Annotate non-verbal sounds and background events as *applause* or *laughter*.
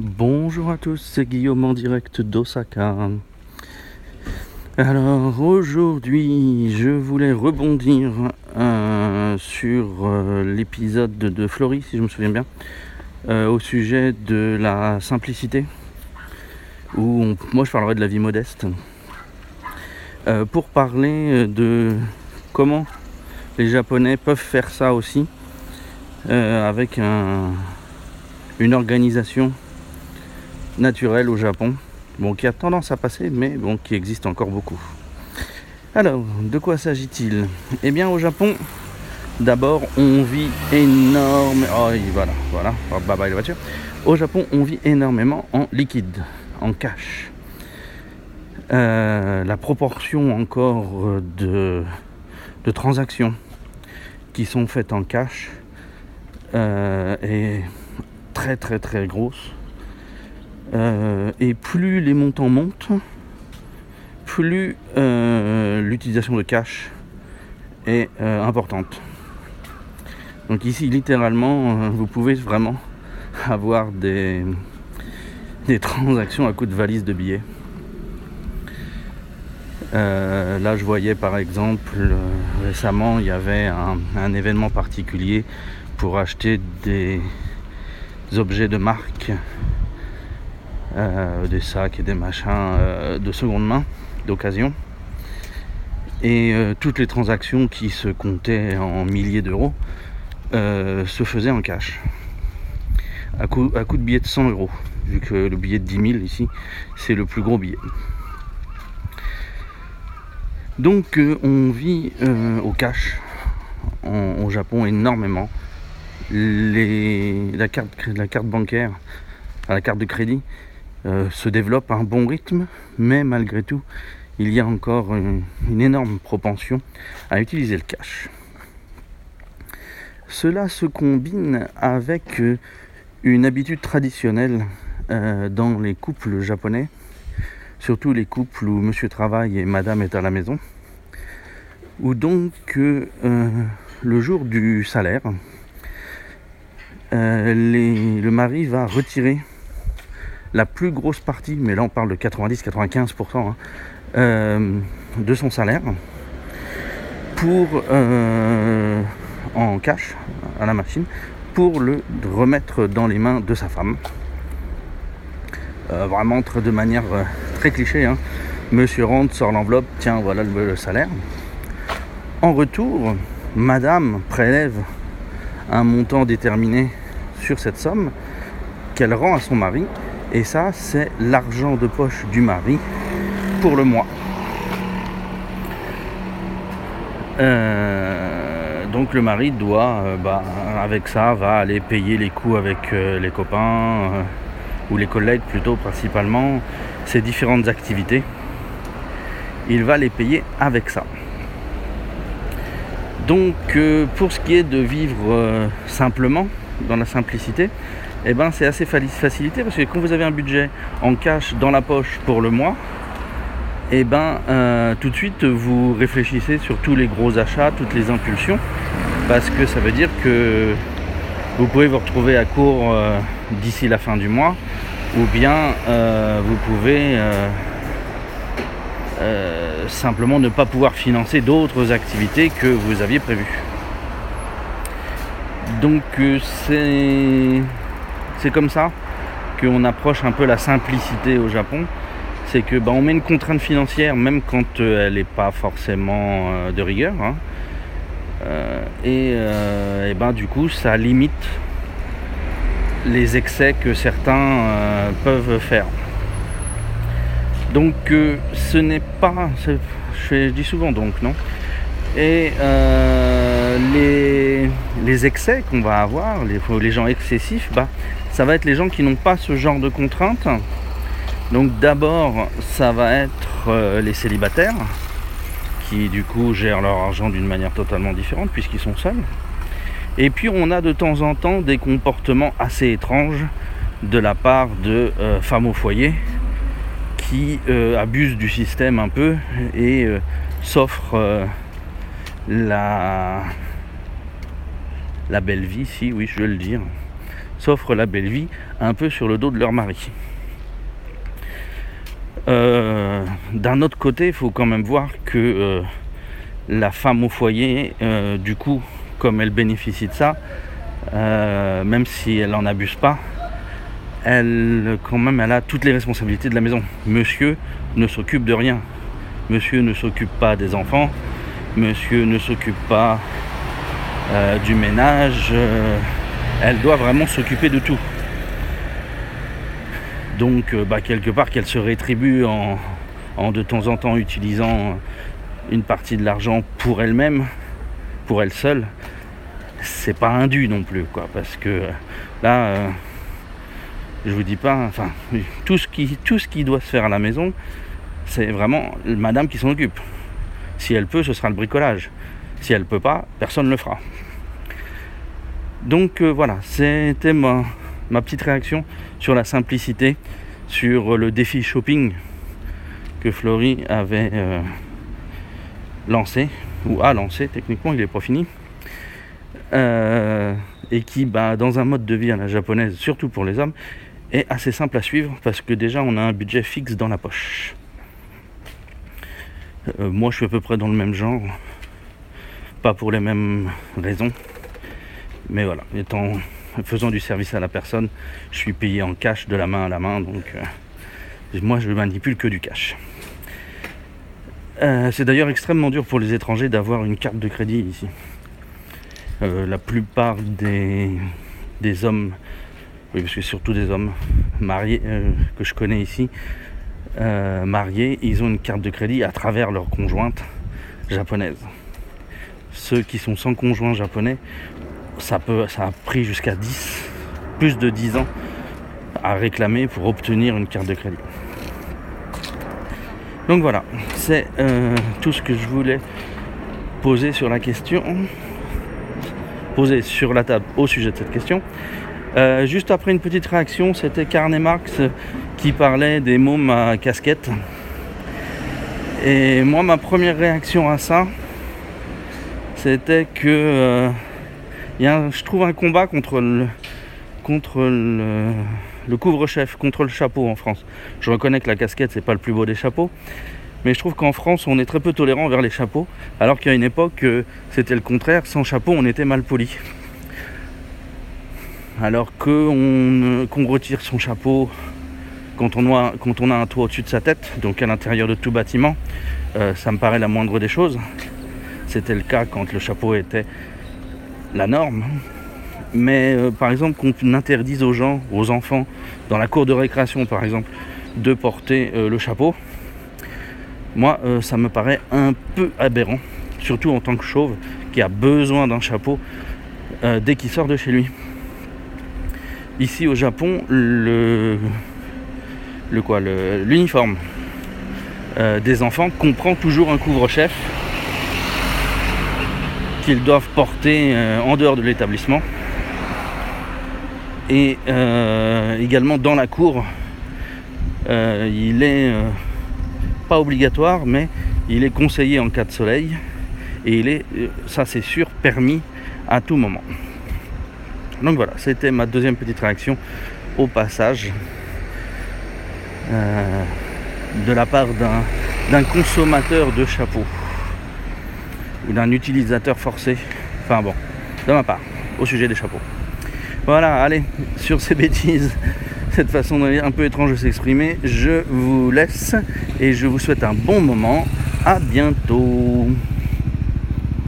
Bonjour à tous, c'est Guillaume en direct d'Osaka. Alors aujourd'hui, je voulais rebondir euh, sur euh, l'épisode de, Florie, si je me souviens bien, euh, au sujet de la simplicité, où moi je parlerai de la vie modeste, pour parler de comment les Japonais peuvent faire ça aussi, avec une organisation naturelle au Japon bon, qui a tendance à passer, mais bon, qui existe encore beaucoup. Alors, de quoi s'agit-il? Eh bien, au Japon, d'abord, on vit énormément. Oh, voilà, voilà, bye bye la voiture. Au Japon, on vit énormément en liquide, en cash. Euh, la proportion encore de, de, transactions qui sont faites en cash euh, est très très très grosse. Euh, et plus les montants montent, plus euh, l'utilisation de cash est euh, importante. Donc ici, littéralement, vous pouvez vraiment *laughs* avoir des, des transactions à coup de valise de billets. là, je voyais par exemple récemment, il y avait un, événement particulier pour acheter des objets de marque euh, des sacs et des machins euh, de seconde main, d'occasion. Et euh, toutes les transactions qui se comptaient en milliers d'euros se faisaient en cash. À coup, de billet de 100 euros, vu que le billet de 10 000 ici, c'est le plus gros billet. Donc on vit au cash au Japon énormément. La, carte, la carte bancaire, la carte de crédit euh, se développe à un bon rythme, mais malgré tout, il y a encore une, énorme propension à utiliser le cash. Cela se combine avec euh, une habitude traditionnelle euh, dans les couples japonais, surtout les couples où monsieur travaille et madame est à la maison, où donc le jour du salaire, le mari va retirer la plus grosse partie, mais là on parle de 90-95% hein, euh, de son salaire pour euh, en cash à la machine pour le remettre dans les mains de sa femme. Euh, vraiment de manière très cliché. Hein. Monsieur rentre, sort l'enveloppe, tiens voilà le, salaire. En retour, madame prélève un montant déterminé sur cette somme qu'elle rend à son mari et ça, c'est l'argent de poche du mari pour le mois. Euh, donc le mari doit, euh, bah, avec ça, va aller payer les coûts avec euh, les copains ou les collègues plutôt principalement, ces différentes activités. Il va les payer avec ça. Donc pour ce qui est de vivre simplement, dans la simplicité, eh ben, c'est assez facilité parce que quand vous avez un budget en cash dans la poche pour le mois, eh ben, euh, tout de suite vous réfléchissez sur tous les gros achats, toutes les impulsions, parce que ça veut dire que vous pouvez vous retrouver à court euh, d'ici la fin du mois, ou bien euh, vous pouvez simplement ne pas pouvoir financer d'autres activités que vous aviez prévues. Donc c'est c'est comme ça qu'on approche un peu la simplicité au Japon. C'est que bah, on met une contrainte financière même quand euh, elle n'est pas forcément euh, de rigueur. Hein. Euh, et, ben, du coup ça limite les excès que certains peuvent faire. Donc ce n'est pas. Je, dis souvent donc, non? Et les, les, excès qu'on va avoir, les, les gens excessifs, bah, ça va être les gens qui n'ont pas ce genre de contraintes. Donc d'abord, ça va être euh, les célibataires qui du coup gèrent leur argent d'une manière totalement différente puisqu'ils sont seuls. Et puis on a de temps en temps des comportements assez étranges de la part de euh, femmes au foyer qui euh, abusent du système un peu et s'offrent la, belle vie, si oui je veux le dire, s'offrent la belle vie un peu sur le dos de leur mari. Euh, d'un autre côté, il faut quand même voir que euh, la femme au foyer, euh, du coup, comme elle bénéficie de ça, même si elle n'en abuse pas, elle, quand même, elle a toutes les responsabilités de la maison. Monsieur ne s'occupe de rien. Monsieur ne s'occupe pas des enfants. Monsieur ne s'occupe pas du ménage. Elle doit vraiment s'occuper de tout. Donc, euh, bah, quelque part, qu'elle se rétribue en, de temps en temps utilisant une partie de l'argent pour elle-même, pour elle seule, c'est pas indu non plus. Parce que là, euh, je vous dis pas, enfin, tout ce, qui, doit se faire à la maison, c'est vraiment madame qui s'en occupe. Si elle peut, ce sera le bricolage. Si elle peut pas, personne ne le fera. Donc euh, voilà, c'était ma, petite réaction sur la simplicité, sur le défi shopping que Flory avait euh, lancé, ou a lancé, techniquement il n'est pas fini, euh, et qui, bah, dans un mode de vie à la japonaise, surtout pour les hommes, est assez simple à suivre parce que déjà on a un budget fixe dans la poche. Moi je suis à peu près dans le même genre, pas pour les mêmes raisons, mais voilà, étant faisant du service à la personne, je suis payé en cash de la main à la main, donc euh, moi je ne manipule que du cash. Euh, c'est d'ailleurs extrêmement dur pour les étrangers d'avoir une carte de crédit ici. Euh, la plupart des, des hommes, oui parce que surtout des hommes mariés que je connais ici, mariés, ils ont une carte de crédit à travers leur conjointe japonaise. Ceux qui sont sans conjoint japonais ça, peut, ça a pris jusqu'à 10, plus de 10 ans à réclamer pour obtenir une carte de crédit. Donc voilà, c'est euh, tout ce que je voulais poser sur la question, poser sur la table au sujet de cette question. Euh, juste après une petite réaction, c'était Carnet Marx qui parlait des mômes à casquette. Et moi, ma première réaction à ça, c'était que euh, je trouve, un combat contre le, couvre-chef, contre le chapeau en France. Je reconnais que la casquette, c'est pas le plus beau des chapeaux, mais je trouve qu'en France, on est très peu tolérant vers les chapeaux, alors a une époque, c'était le contraire. Sans chapeau, on était mal poli. Alors qu'on retire son chapeau quand on, a, quand on a un toit au-dessus de sa tête, donc à l'intérieur de tout bâtiment, euh, ça me paraît la moindre des choses. C'était le cas quand le chapeau était la norme. Mais euh, par exemple, qu'on interdise aux gens, aux enfants, dans la cour de récréation par exemple, de porter euh, le chapeau, moi euh, ça me paraît un peu aberrant, surtout en tant que chauve qui a besoin d'un chapeau dès qu'il sort de chez lui. Ici au Japon, le, le quoi, l'uniforme des enfants comprend toujours un couvre-chef qu'ils doivent porter euh, en dehors de l'établissement. Et euh, également dans la cour, euh, il est pas obligatoire, mais il est conseillé en cas de soleil. Et il est, ça c'est sûr, permis à tout moment. Donc voilà, c'était ma deuxième petite réaction au passage de la part d'un consommateur de chapeaux ou d'un utilisateur forcé. Enfin bon, de ma part, au sujet des chapeaux. Voilà, allez, sur ces *laughs* bêtises, cette façon un peu étrange de s'exprimer, je vous laisse et je vous souhaite un bon moment. À bientôt.